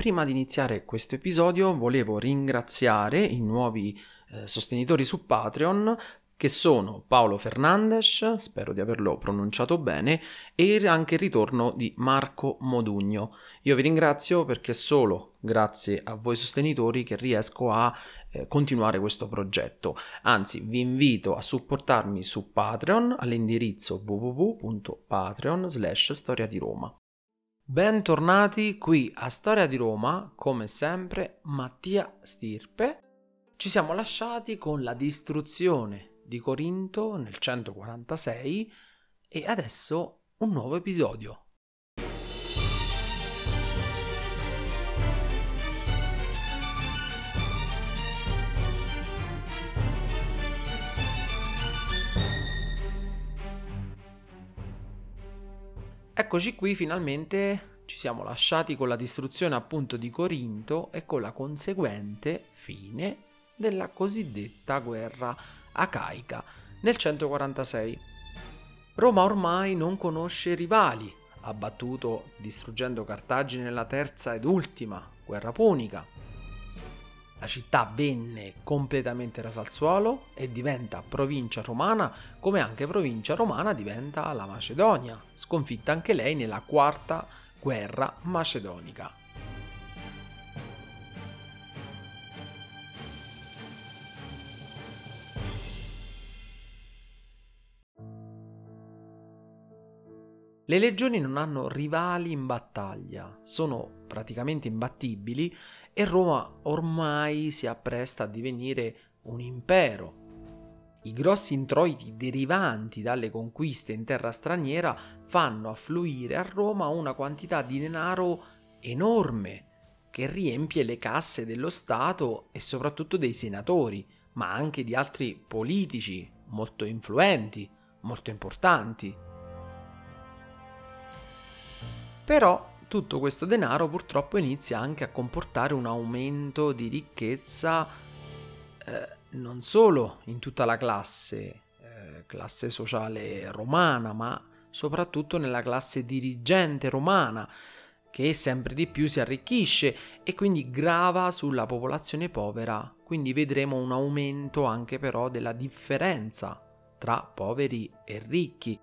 prima di iniziare questo episodio volevo ringraziare i nuovi eh, sostenitori su Patreon che sono Paolo Fernandes, spero di averlo pronunciato bene, e anche il ritorno di Marco Modugno. Io vi ringrazio perché è solo grazie a voi sostenitori che riesco a eh, continuare questo progetto. Anzi, vi invito a supportarmi su Patreon all'indirizzo www.patreon slash storia di Roma. Bentornati qui a Storia di Roma, come sempre Mattia Stirpe. Ci siamo lasciati con la distruzione di Corinto nel 146 e adesso un nuovo episodio. Eccoci qui finalmente ci siamo lasciati con la distruzione appunto di Corinto e con la conseguente fine della cosiddetta guerra Acaica nel 146. Roma ormai non conosce rivali, ha battuto distruggendo Cartagine nella terza ed ultima guerra punica. La città venne completamente rasa al suolo e diventa provincia romana, come anche provincia romana diventa la Macedonia, sconfitta anche lei nella quarta guerra macedonica. Le legioni non hanno rivali in battaglia, sono praticamente imbattibili e Roma ormai si appresta a divenire un impero. I grossi introiti derivanti dalle conquiste in terra straniera fanno affluire a Roma una quantità di denaro enorme che riempie le casse dello Stato e soprattutto dei senatori, ma anche di altri politici molto influenti, molto importanti. Però tutto questo denaro purtroppo inizia anche a comportare un aumento di ricchezza eh, non solo in tutta la classe, eh, classe sociale romana, ma soprattutto nella classe dirigente romana, che sempre di più si arricchisce e quindi grava sulla popolazione povera. Quindi vedremo un aumento anche però della differenza tra poveri e ricchi.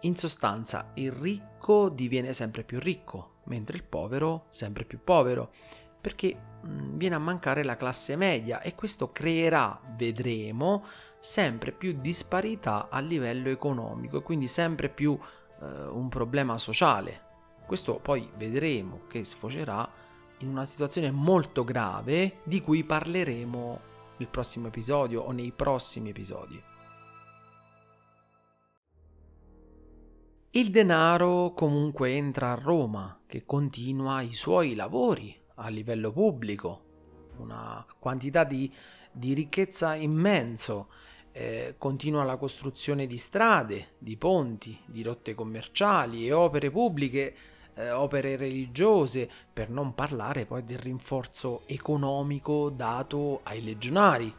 In sostanza, il ricco diviene sempre più ricco, mentre il povero sempre più povero, perché mm, viene a mancare la classe media e questo creerà, vedremo, sempre più disparità a livello economico e quindi sempre più eh, un problema sociale. Questo poi vedremo che sfocerà in una situazione molto grave di cui parleremo nel prossimo episodio o nei prossimi episodi. Il denaro comunque entra a Roma, che continua i suoi lavori a livello pubblico, una quantità di, di ricchezza immenso, eh, continua la costruzione di strade, di ponti, di rotte commerciali e opere pubbliche, eh, opere religiose, per non parlare poi del rinforzo economico dato ai legionari,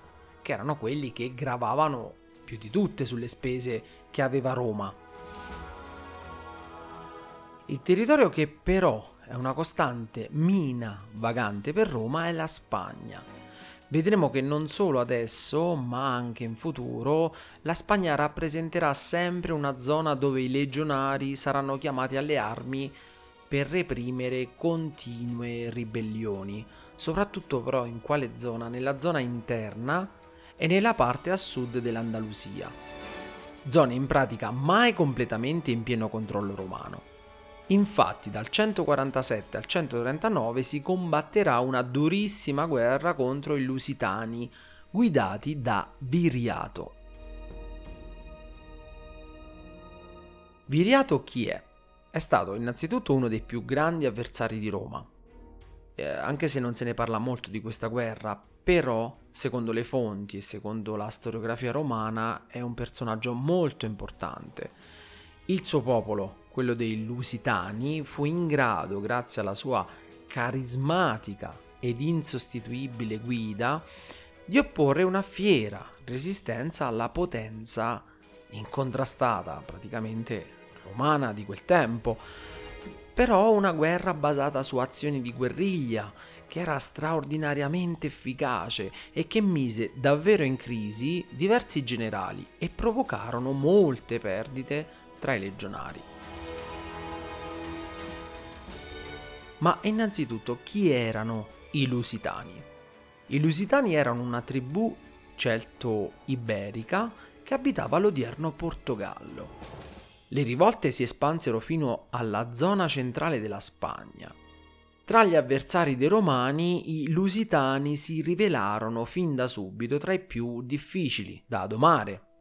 che erano quelli che gravavano più di tutte sulle spese che aveva Roma. Il territorio che però è una costante mina vagante per Roma è la Spagna. Vedremo che non solo adesso, ma anche in futuro, la Spagna rappresenterà sempre una zona dove i legionari saranno chiamati alle armi per reprimere continue ribellioni, soprattutto però in quale zona? Nella zona interna e nella parte a sud dell'Andalusia. Zone in pratica mai completamente in pieno controllo romano. Infatti dal 147 al 139 si combatterà una durissima guerra contro i Lusitani, guidati da Viriato. Viriato chi è? È stato innanzitutto uno dei più grandi avversari di Roma. Eh, anche se non se ne parla molto di questa guerra, però, secondo le fonti e secondo la storiografia romana, è un personaggio molto importante. Il suo popolo, quello dei Lusitani, fu in grado, grazie alla sua carismatica ed insostituibile guida, di opporre una fiera resistenza alla potenza incontrastata, praticamente romana di quel tempo. però una guerra basata su azioni di guerriglia, che era straordinariamente efficace e che mise davvero in crisi diversi generali e provocarono molte perdite tra i legionari. Ma innanzitutto chi erano i Lusitani? I Lusitani erano una tribù celto-iberica che abitava l'odierno Portogallo. Le rivolte si espansero fino alla zona centrale della Spagna. Tra gli avversari dei Romani, i Lusitani si rivelarono fin da subito tra i più difficili da domare.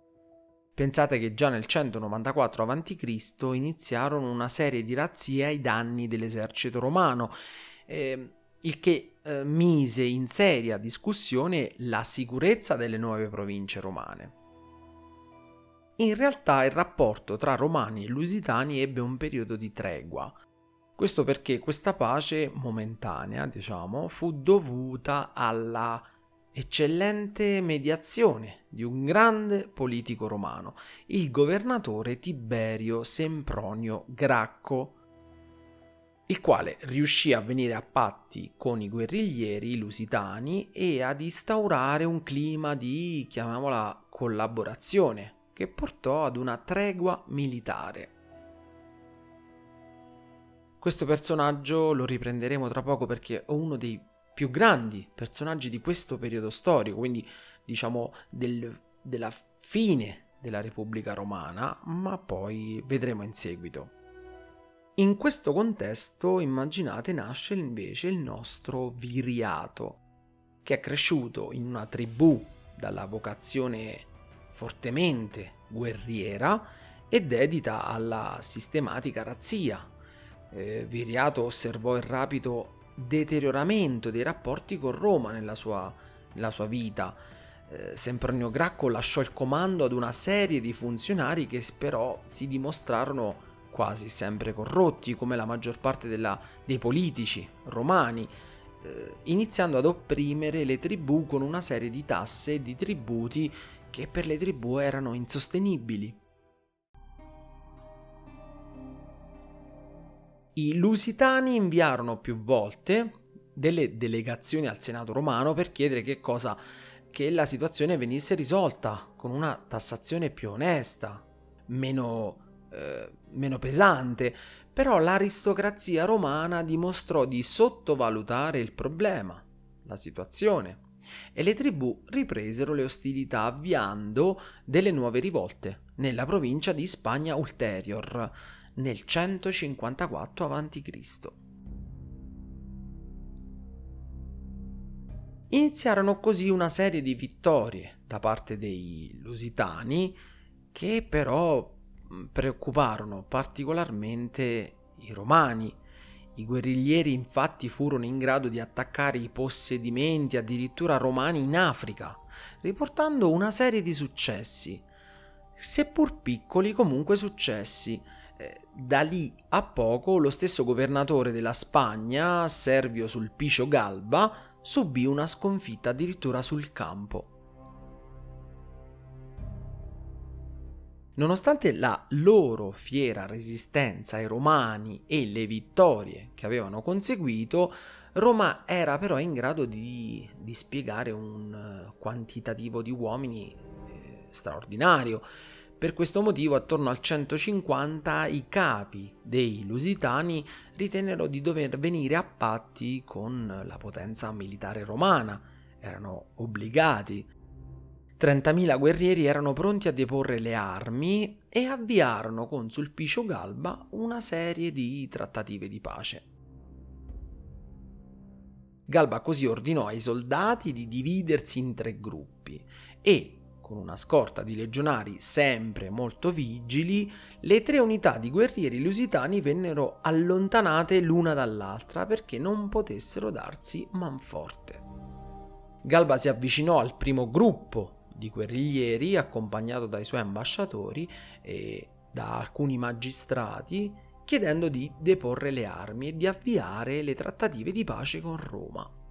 Pensate che già nel 194 a.C. iniziarono una serie di razzie ai danni dell'esercito romano, eh, il che eh, mise in seria discussione la sicurezza delle nuove province romane. In realtà il rapporto tra romani e lusitani ebbe un periodo di tregua. Questo perché questa pace momentanea, diciamo, fu dovuta alla eccellente mediazione di un grande politico romano, il governatore Tiberio Sempronio Gracco, il quale riuscì a venire a patti con i guerriglieri lusitani e ad instaurare un clima di, chiamiamola, collaborazione che portò ad una tregua militare. Questo personaggio lo riprenderemo tra poco perché è uno dei più grandi personaggi di questo periodo storico, quindi diciamo del, della fine della Repubblica Romana, ma poi vedremo in seguito. In questo contesto, immaginate, nasce invece il nostro Viriato, che è cresciuto in una tribù dalla vocazione fortemente guerriera e dedita alla sistematica razzia. Eh, Viriato osservò il rapido deterioramento dei rapporti con Roma nella sua, nella sua vita. Eh, Sempronio Gracco lasciò il comando ad una serie di funzionari che però si dimostrarono quasi sempre corrotti, come la maggior parte della, dei politici romani, eh, iniziando ad opprimere le tribù con una serie di tasse e di tributi che per le tribù erano insostenibili. I lusitani inviarono più volte delle delegazioni al Senato romano per chiedere che cosa che la situazione venisse risolta con una tassazione più onesta, meno, eh, meno pesante, però l'aristocrazia romana dimostrò di sottovalutare il problema, la situazione e le tribù ripresero le ostilità avviando delle nuove rivolte nella provincia di Spagna Ulterior nel 154 a.C. Iniziarono così una serie di vittorie da parte dei lusitani che però preoccuparono particolarmente i romani i guerriglieri infatti furono in grado di attaccare i possedimenti addirittura romani in Africa, riportando una serie di successi, seppur piccoli comunque successi. Eh, da lì a poco lo stesso governatore della Spagna, Servio Sulpicio Galba, subì una sconfitta addirittura sul campo. Nonostante la loro fiera resistenza ai romani e le vittorie che avevano conseguito, Roma era però in grado di, di spiegare un eh, quantitativo di uomini eh, straordinario. Per questo motivo, attorno al 150, i capi dei Lusitani ritennero di dover venire a patti con la potenza militare romana. Erano obbligati 30.000 guerrieri erano pronti a deporre le armi e avviarono con Sulpicio Galba una serie di trattative di pace. Galba così ordinò ai soldati di dividersi in tre gruppi e, con una scorta di legionari sempre molto vigili, le tre unità di guerrieri lusitani vennero allontanate l'una dall'altra perché non potessero darsi manforte. Galba si avvicinò al primo gruppo di guerriglieri accompagnato dai suoi ambasciatori e da alcuni magistrati chiedendo di deporre le armi e di avviare le trattative di pace con Roma.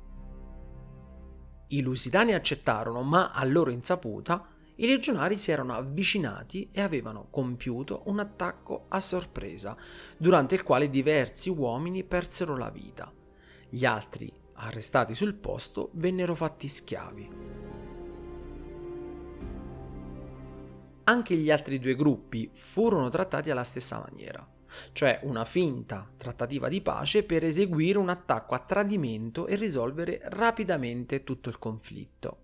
I lusitani accettarono, ma a loro insaputa i legionari si erano avvicinati e avevano compiuto un attacco a sorpresa, durante il quale diversi uomini persero la vita. Gli altri, arrestati sul posto, vennero fatti schiavi. Anche gli altri due gruppi furono trattati alla stessa maniera cioè una finta trattativa di pace per eseguire un attacco a tradimento e risolvere rapidamente tutto il conflitto.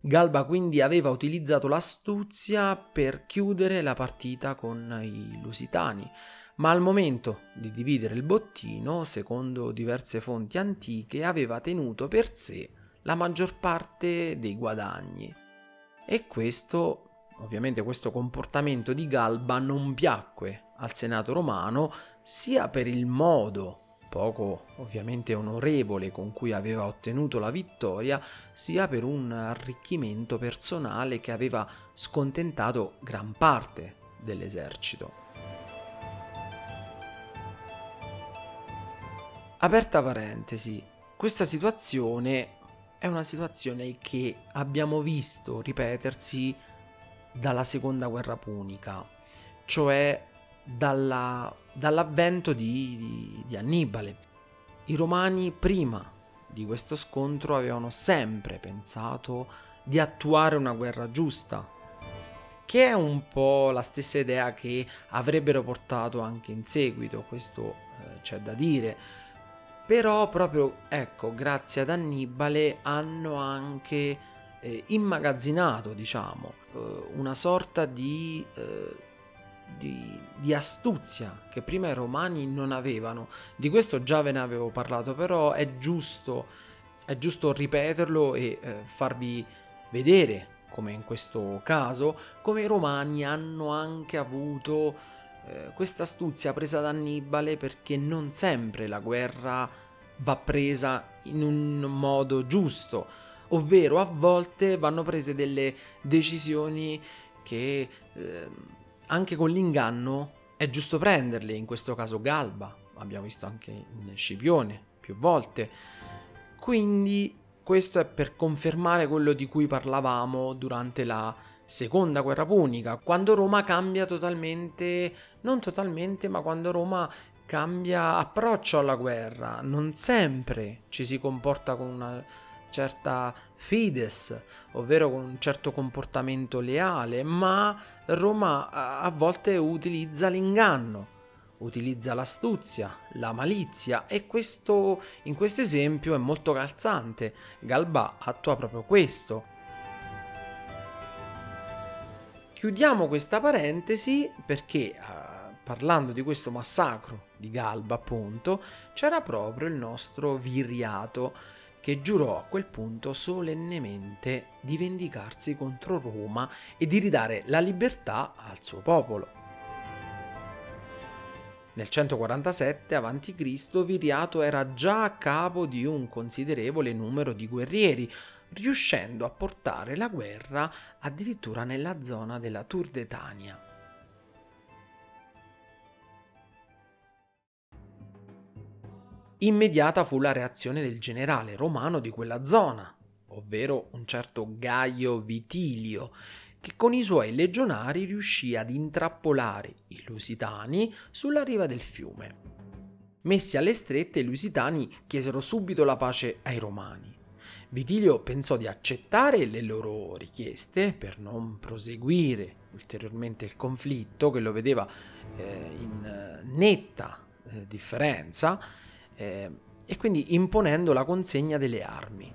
Galba quindi aveva utilizzato l'astuzia per chiudere la partita con i lusitani, ma al momento di dividere il bottino, secondo diverse fonti antiche, aveva tenuto per sé la maggior parte dei guadagni. E questo Ovviamente questo comportamento di Galba non piacque al Senato romano sia per il modo poco ovviamente onorevole con cui aveva ottenuto la vittoria, sia per un arricchimento personale che aveva scontentato gran parte dell'esercito. Aperta parentesi, questa situazione è una situazione che abbiamo visto ripetersi dalla seconda guerra punica, cioè dalla, dall'avvento di, di, di Annibale. I romani prima di questo scontro avevano sempre pensato di attuare una guerra giusta, che è un po' la stessa idea che avrebbero portato anche in seguito, questo eh, c'è da dire. Però proprio, ecco, grazie ad Annibale hanno anche eh, immagazzinato, diciamo, eh, una sorta di, eh, di, di, astuzia che prima i romani non avevano. Di questo già ve ne avevo parlato, però è giusto, è giusto ripeterlo e eh, farvi vedere, come in questo caso, come i romani hanno anche avuto eh, questa astuzia presa da Annibale perché non sempre la guerra va presa in un modo giusto ovvero a volte vanno prese delle decisioni che eh, anche con l'inganno è giusto prenderle, in questo caso Galba, abbiamo visto anche in Scipione più volte. Quindi questo è per confermare quello di cui parlavamo durante la seconda guerra punica, quando Roma cambia totalmente, non totalmente, ma quando Roma cambia approccio alla guerra, non sempre ci si comporta con una certa fides, ovvero con un certo comportamento leale, ma Roma a volte utilizza l'inganno, utilizza l'astuzia, la malizia e questo in questo esempio è molto calzante. Galba attua proprio questo. Chiudiamo questa parentesi perché uh, parlando di questo massacro di Galba, appunto, c'era proprio il nostro Viriato che giurò a quel punto solennemente di vendicarsi contro Roma e di ridare la libertà al suo popolo. Nel 147 a.C. Viriato era già a capo di un considerevole numero di guerrieri, riuscendo a portare la guerra addirittura nella zona della Turdetania. Immediata fu la reazione del generale romano di quella zona, ovvero un certo Gaio Vitilio, che con i suoi legionari riuscì ad intrappolare i lusitani sulla riva del fiume. Messi alle strette, i lusitani chiesero subito la pace ai romani. Vitilio pensò di accettare le loro richieste per non proseguire ulteriormente il conflitto, che lo vedeva eh, in netta eh, differenza, eh, e quindi imponendo la consegna delle armi.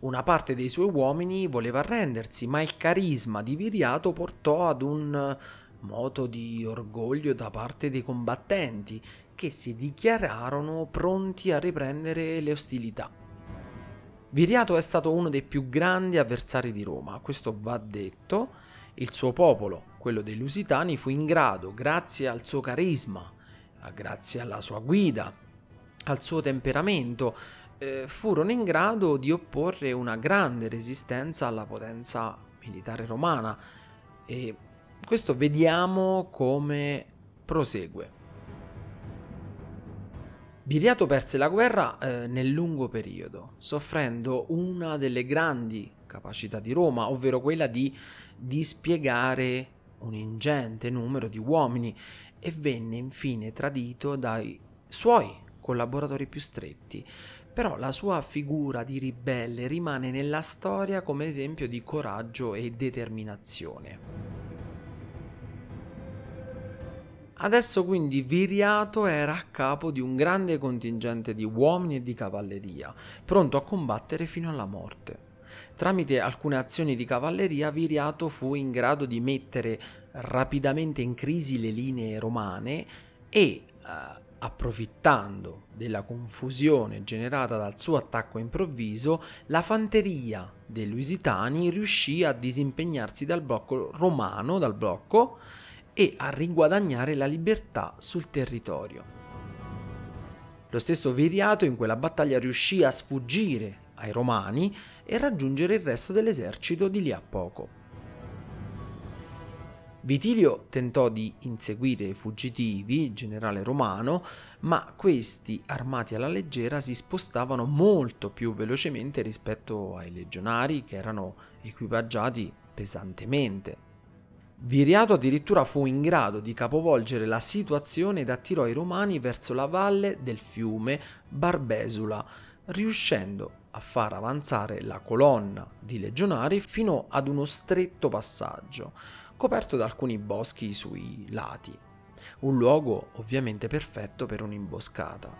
Una parte dei suoi uomini voleva arrendersi, ma il carisma di Viriato portò ad un moto di orgoglio da parte dei combattenti, che si dichiararono pronti a riprendere le ostilità. Viriato è stato uno dei più grandi avversari di Roma, questo va detto. Il suo popolo, quello dei Lusitani, fu in grado, grazie al suo carisma, grazie alla sua guida, al suo temperamento, eh, furono in grado di opporre una grande resistenza alla potenza militare romana e questo vediamo come prosegue. Viriato perse la guerra eh, nel lungo periodo, soffrendo una delle grandi capacità di Roma, ovvero quella di dispiegare un ingente numero di uomini e venne infine tradito dai suoi collaboratori più stretti. Però la sua figura di ribelle rimane nella storia come esempio di coraggio e determinazione. Adesso quindi Viriato era a capo di un grande contingente di uomini e di cavalleria, pronto a combattere fino alla morte. Tramite alcune azioni di cavalleria Viriato fu in grado di mettere rapidamente in crisi le linee romane e, eh, approfittando della confusione generata dal suo attacco improvviso, la fanteria dei lusitani riuscì a disimpegnarsi dal blocco romano, dal blocco, e a riguadagnare la libertà sul territorio. Lo stesso Viriato in quella battaglia riuscì a sfuggire ai romani e raggiungere il resto dell'esercito di lì a poco. Vitilio tentò di inseguire i fuggitivi, generale romano, ma questi, armati alla leggera, si spostavano molto più velocemente rispetto ai legionari che erano equipaggiati pesantemente. Viriato addirittura fu in grado di capovolgere la situazione ed attirò i romani verso la valle del fiume Barbesula, riuscendo a far avanzare la colonna di legionari fino ad uno stretto passaggio, coperto da alcuni boschi sui lati. Un luogo ovviamente perfetto per un'imboscata.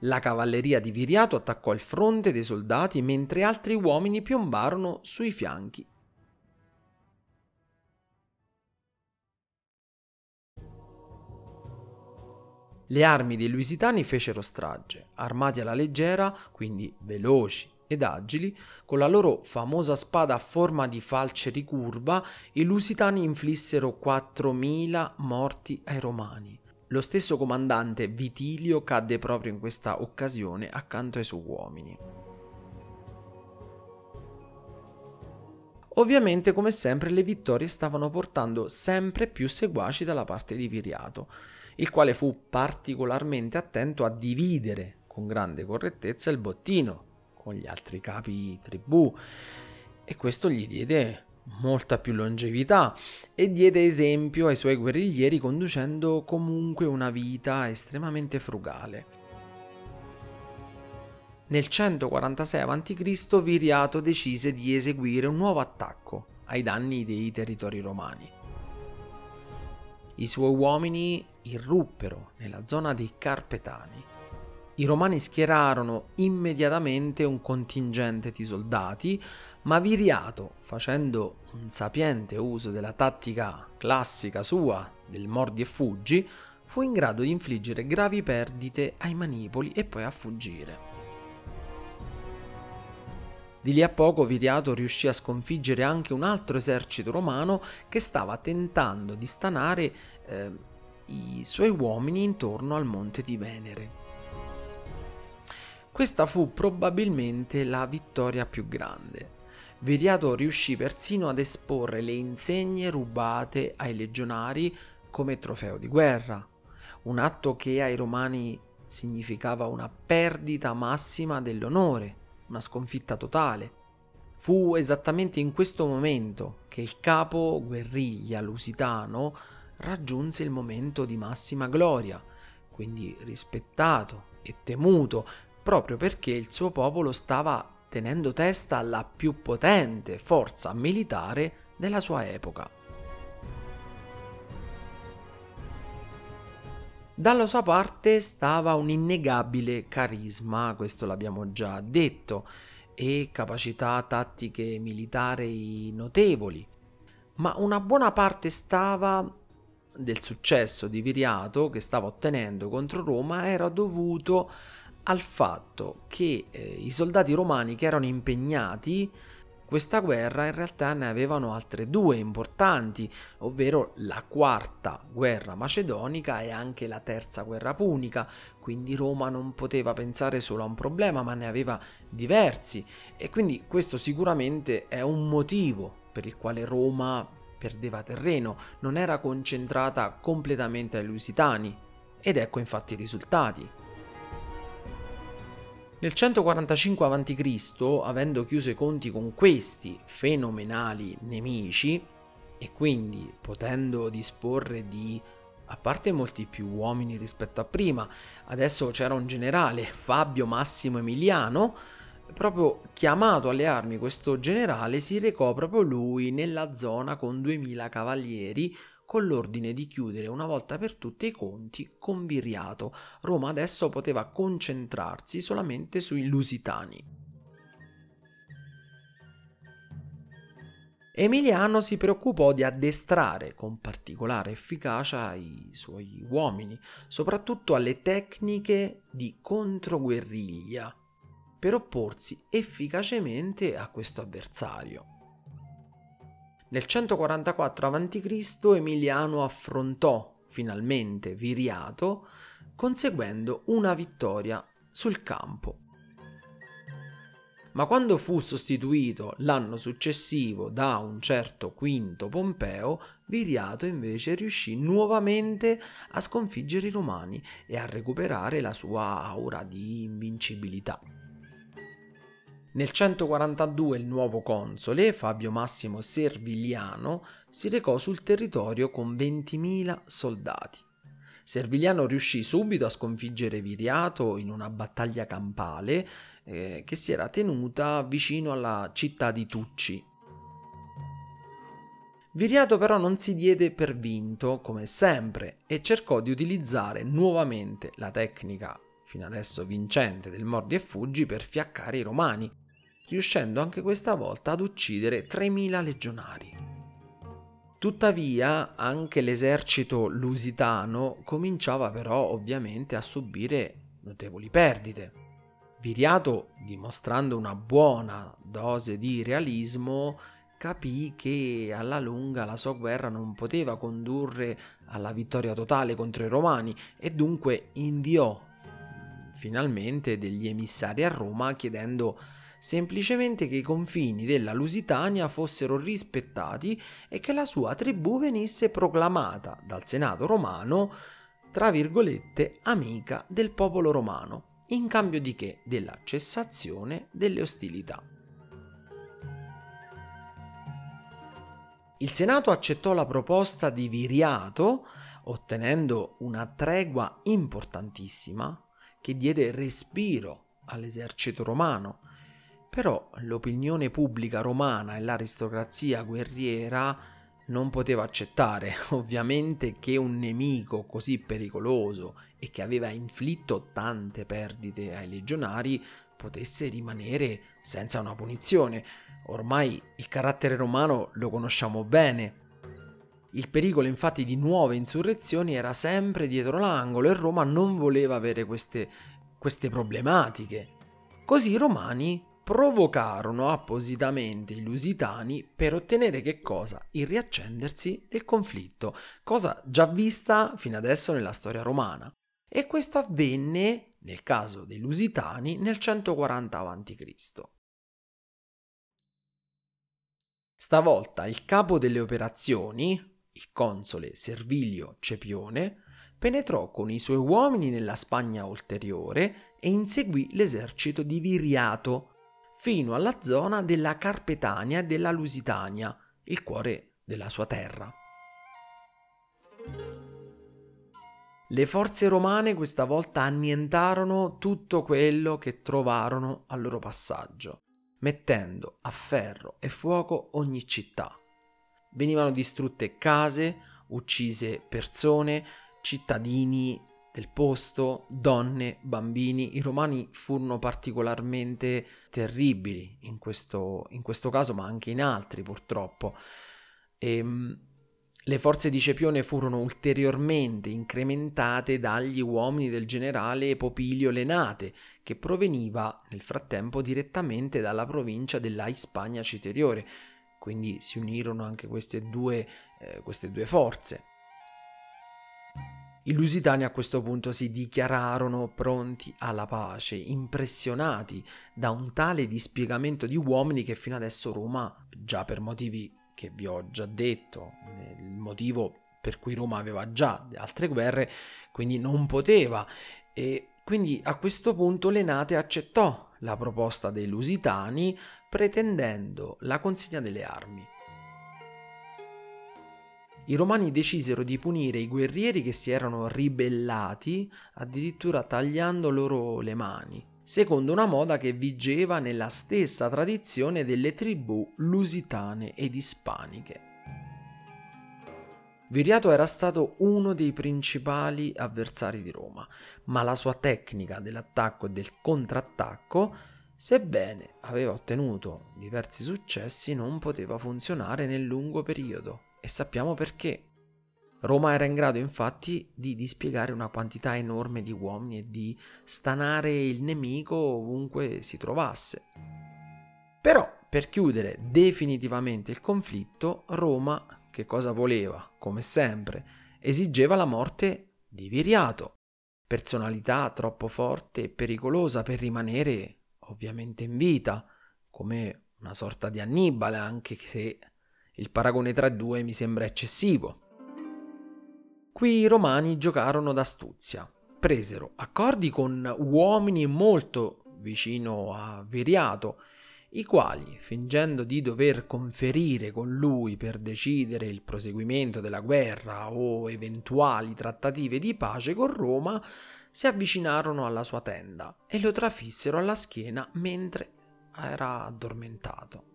La cavalleria di Viriato attaccò il fronte dei soldati mentre altri uomini piombarono sui fianchi Le armi dei lusitani fecero strage, armati alla leggera, quindi veloci ed agili, con la loro famosa spada a forma di falce ricurva, i lusitani inflissero 4.000 morti ai romani. Lo stesso comandante Vitilio cadde proprio in questa occasione accanto ai suoi uomini. Ovviamente, come sempre, le vittorie stavano portando sempre più seguaci dalla parte di Viriato il quale fu particolarmente attento a dividere con grande correttezza il bottino con gli altri capi tribù e questo gli diede molta più longevità e diede esempio ai suoi guerriglieri conducendo comunque una vita estremamente frugale. Nel 146 a.C. Viriato decise di eseguire un nuovo attacco ai danni dei territori romani. I suoi uomini irruppero nella zona dei Carpetani. I romani schierarono immediatamente un contingente di soldati, ma Viriato, facendo un sapiente uso della tattica classica sua del mordi e fuggi, fu in grado di infliggere gravi perdite ai manipoli e poi a fuggire. Di lì a poco Viriato riuscì a sconfiggere anche un altro esercito romano che stava tentando di stanare eh, i suoi uomini intorno al monte di Venere. Questa fu probabilmente la vittoria più grande. Viriato riuscì persino ad esporre le insegne rubate ai legionari come trofeo di guerra, un atto che ai romani significava una perdita massima dell'onore una sconfitta totale. Fu esattamente in questo momento che il capo guerriglia lusitano raggiunse il momento di massima gloria, quindi rispettato e temuto, proprio perché il suo popolo stava tenendo testa alla più potente forza militare della sua epoca. Dalla sua parte stava un innegabile carisma, questo l'abbiamo già detto, e capacità tattiche militari notevoli, ma una buona parte stava del successo di Viriato che stava ottenendo contro Roma era dovuto al fatto che eh, i soldati romani che erano impegnati questa guerra in realtà ne avevano altre due importanti, ovvero la quarta guerra macedonica e anche la terza guerra punica, quindi Roma non poteva pensare solo a un problema, ma ne aveva diversi. E quindi questo sicuramente è un motivo per il quale Roma perdeva terreno, non era concentrata completamente ai lusitani, ed ecco infatti i risultati. Nel 145 a.C., avendo chiuso i conti con questi fenomenali nemici, e quindi potendo disporre di, a parte molti più uomini rispetto a prima, adesso c'era un generale, Fabio Massimo Emiliano, proprio chiamato alle armi questo generale si recò proprio lui nella zona con 2000 cavalieri con l'ordine di chiudere una volta per tutte i conti con Viriato. Roma adesso poteva concentrarsi solamente sui lusitani. Emiliano si preoccupò di addestrare con particolare efficacia i suoi uomini, soprattutto alle tecniche di controguerriglia, per opporsi efficacemente a questo avversario. Nel 144 a.C. Emiliano affrontò finalmente Viriato, conseguendo una vittoria sul campo. Ma quando fu sostituito l'anno successivo da un certo Quinto Pompeo, Viriato invece riuscì nuovamente a sconfiggere i Romani e a recuperare la sua aura di invincibilità. Nel 142 il nuovo console, Fabio Massimo Servigliano, si recò sul territorio con 20.000 soldati. Servigliano riuscì subito a sconfiggere Viriato in una battaglia campale eh, che si era tenuta vicino alla città di Tucci. Viriato però non si diede per vinto, come sempre, e cercò di utilizzare nuovamente la tecnica fino adesso vincente del mordi e fuggi per fiaccare i romani, riuscendo anche questa volta ad uccidere 3.000 legionari. Tuttavia anche l'esercito lusitano cominciava però ovviamente a subire notevoli perdite. Viriato, dimostrando una buona dose di realismo, capì che alla lunga la sua guerra non poteva condurre alla vittoria totale contro i romani e dunque inviò finalmente degli emissari a Roma chiedendo semplicemente che i confini della Lusitania fossero rispettati e che la sua tribù venisse proclamata dal Senato romano, tra virgolette, amica del popolo romano, in cambio di che? Della cessazione delle ostilità. Il Senato accettò la proposta di Viriato, ottenendo una tregua importantissima che diede respiro all'esercito romano però l'opinione pubblica romana e l'aristocrazia guerriera non poteva accettare ovviamente che un nemico così pericoloso e che aveva inflitto tante perdite ai legionari potesse rimanere senza una punizione. Ormai il carattere romano lo conosciamo bene. Il pericolo infatti di nuove insurrezioni era sempre dietro l'angolo e Roma non voleva avere queste, queste problematiche. Così i romani provocarono appositamente i lusitani per ottenere che cosa? Il riaccendersi del conflitto, cosa già vista fino adesso nella storia romana. E questo avvenne, nel caso dei lusitani, nel 140 a.C. Stavolta il capo delle operazioni, il console Servilio Cepione, penetrò con i suoi uomini nella Spagna ulteriore e inseguì l'esercito di Viriato, fino alla zona della Carpetania e della Lusitania, il cuore della sua terra. Le forze romane questa volta annientarono tutto quello che trovarono al loro passaggio, mettendo a ferro e fuoco ogni città. Venivano distrutte case, uccise persone, cittadini del posto, donne, bambini. I romani furono particolarmente terribili in questo, in questo caso, ma anche in altri purtroppo. E, ehm, le forze di Cepione furono ulteriormente incrementate dagli uomini del generale Popilio Lenate, che proveniva nel frattempo direttamente dalla provincia della Hispania Citeriore. Quindi si unirono anche queste due, eh, queste due forze. I lusitani a questo punto si dichiararono pronti alla pace, impressionati da un tale dispiegamento di uomini che fino adesso Roma, già per motivi che vi ho già detto, il motivo per cui Roma aveva già altre guerre, quindi non poteva. E quindi a questo punto Lenate accettò la proposta dei Lusitani pretendendo la consegna delle armi. I romani decisero di punire i guerrieri che si erano ribellati, addirittura tagliando loro le mani, secondo una moda che vigeva nella stessa tradizione delle tribù lusitane ed ispaniche. Viriato era stato uno dei principali avversari di Roma, ma la sua tecnica dell'attacco e del contrattacco, sebbene aveva ottenuto diversi successi, non poteva funzionare nel lungo periodo e sappiamo perché. Roma era in grado infatti di dispiegare una quantità enorme di uomini e di stanare il nemico ovunque si trovasse. Però, per chiudere definitivamente il conflitto, Roma che cosa voleva? Come sempre, esigeva la morte di Viriato, personalità troppo forte e pericolosa per rimanere ovviamente in vita, come una sorta di Annibale, anche se il paragone tra due mi sembra eccessivo. Qui i romani giocarono d'astuzia, presero accordi con uomini molto vicino a Viriato i quali, fingendo di dover conferire con lui per decidere il proseguimento della guerra o eventuali trattative di pace con Roma, si avvicinarono alla sua tenda e lo trafissero alla schiena mentre era addormentato.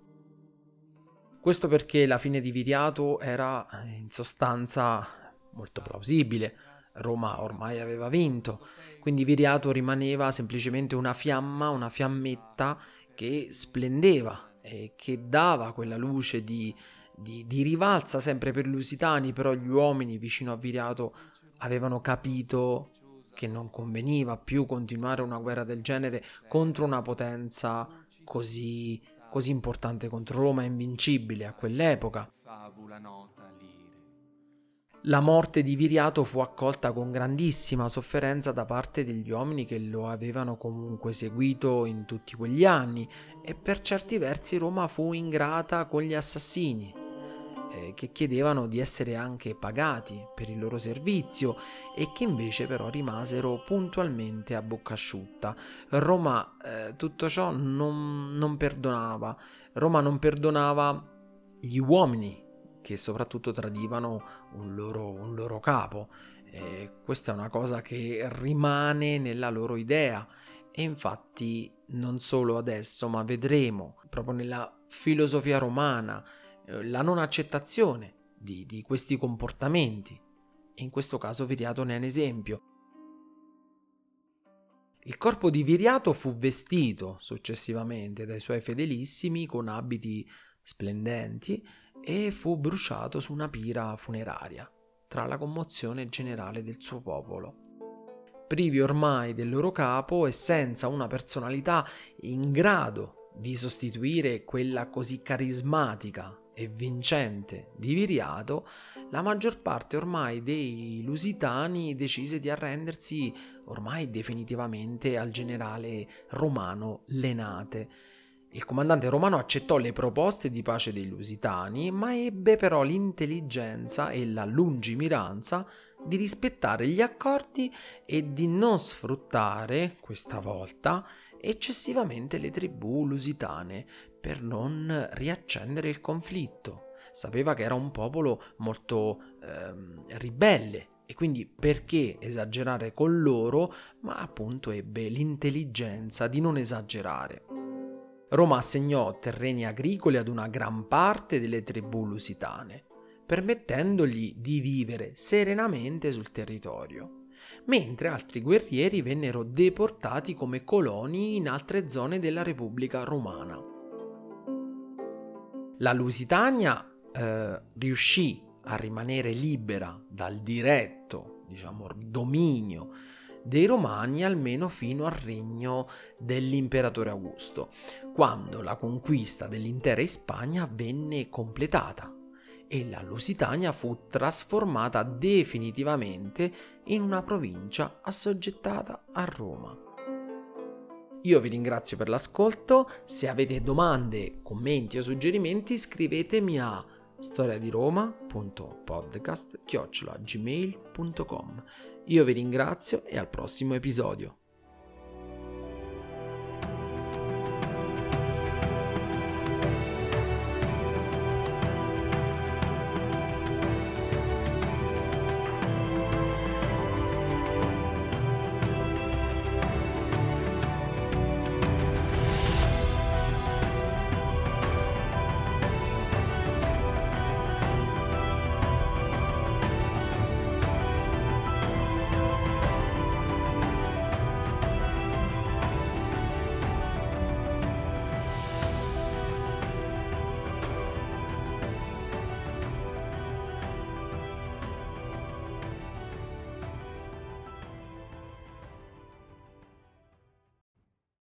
Questo perché la fine di Viriato era in sostanza molto plausibile. Roma ormai aveva vinto, quindi Viriato rimaneva semplicemente una fiamma, una fiammetta che splendeva e che dava quella luce di, di, di rivalsa sempre per lusitani, però gli uomini vicino a Viriato avevano capito che non conveniva più continuare una guerra del genere contro una potenza così, così importante contro Roma, invincibile a quell'epoca. La morte di Viriato fu accolta con grandissima sofferenza da parte degli uomini che lo avevano comunque seguito in tutti quegli anni e per certi versi Roma fu ingrata con gli assassini eh, che chiedevano di essere anche pagati per il loro servizio e che invece però rimasero puntualmente a bocca asciutta. Roma eh, tutto ciò non, non perdonava, Roma non perdonava gli uomini che soprattutto tradivano un loro, un loro capo. E questa è una cosa che rimane nella loro idea e infatti non solo adesso, ma vedremo proprio nella filosofia romana eh, la non accettazione di, di questi comportamenti. E in questo caso Viriato ne è un esempio. Il corpo di Viriato fu vestito successivamente dai suoi fedelissimi con abiti splendenti e fu bruciato su una pira funeraria, tra la commozione generale del suo popolo. Privi ormai del loro capo e senza una personalità in grado di sostituire quella così carismatica e vincente di Viriato, la maggior parte ormai dei lusitani decise di arrendersi ormai definitivamente al generale romano Lenate, il comandante romano accettò le proposte di pace dei Lusitani, ma ebbe però l'intelligenza e la lungimiranza di rispettare gli accordi e di non sfruttare, questa volta, eccessivamente le tribù lusitane per non riaccendere il conflitto. Sapeva che era un popolo molto ehm, ribelle e quindi perché esagerare con loro, ma appunto ebbe l'intelligenza di non esagerare. Roma assegnò terreni agricoli ad una gran parte delle tribù lusitane, permettendogli di vivere serenamente sul territorio, mentre altri guerrieri vennero deportati come coloni in altre zone della Repubblica Romana. La Lusitania eh, riuscì a rimanere libera dal diretto, diciamo, dominio dei Romani almeno fino al regno dell'imperatore Augusto, quando la conquista dell'intera Spagna venne completata e la Lusitania fu trasformata definitivamente in una provincia assoggettata a Roma. Io vi ringrazio per l'ascolto, se avete domande, commenti o suggerimenti scrivetemi a storiadiroma.podcast.gmail.com Io vi ringrazio e al prossimo episodio.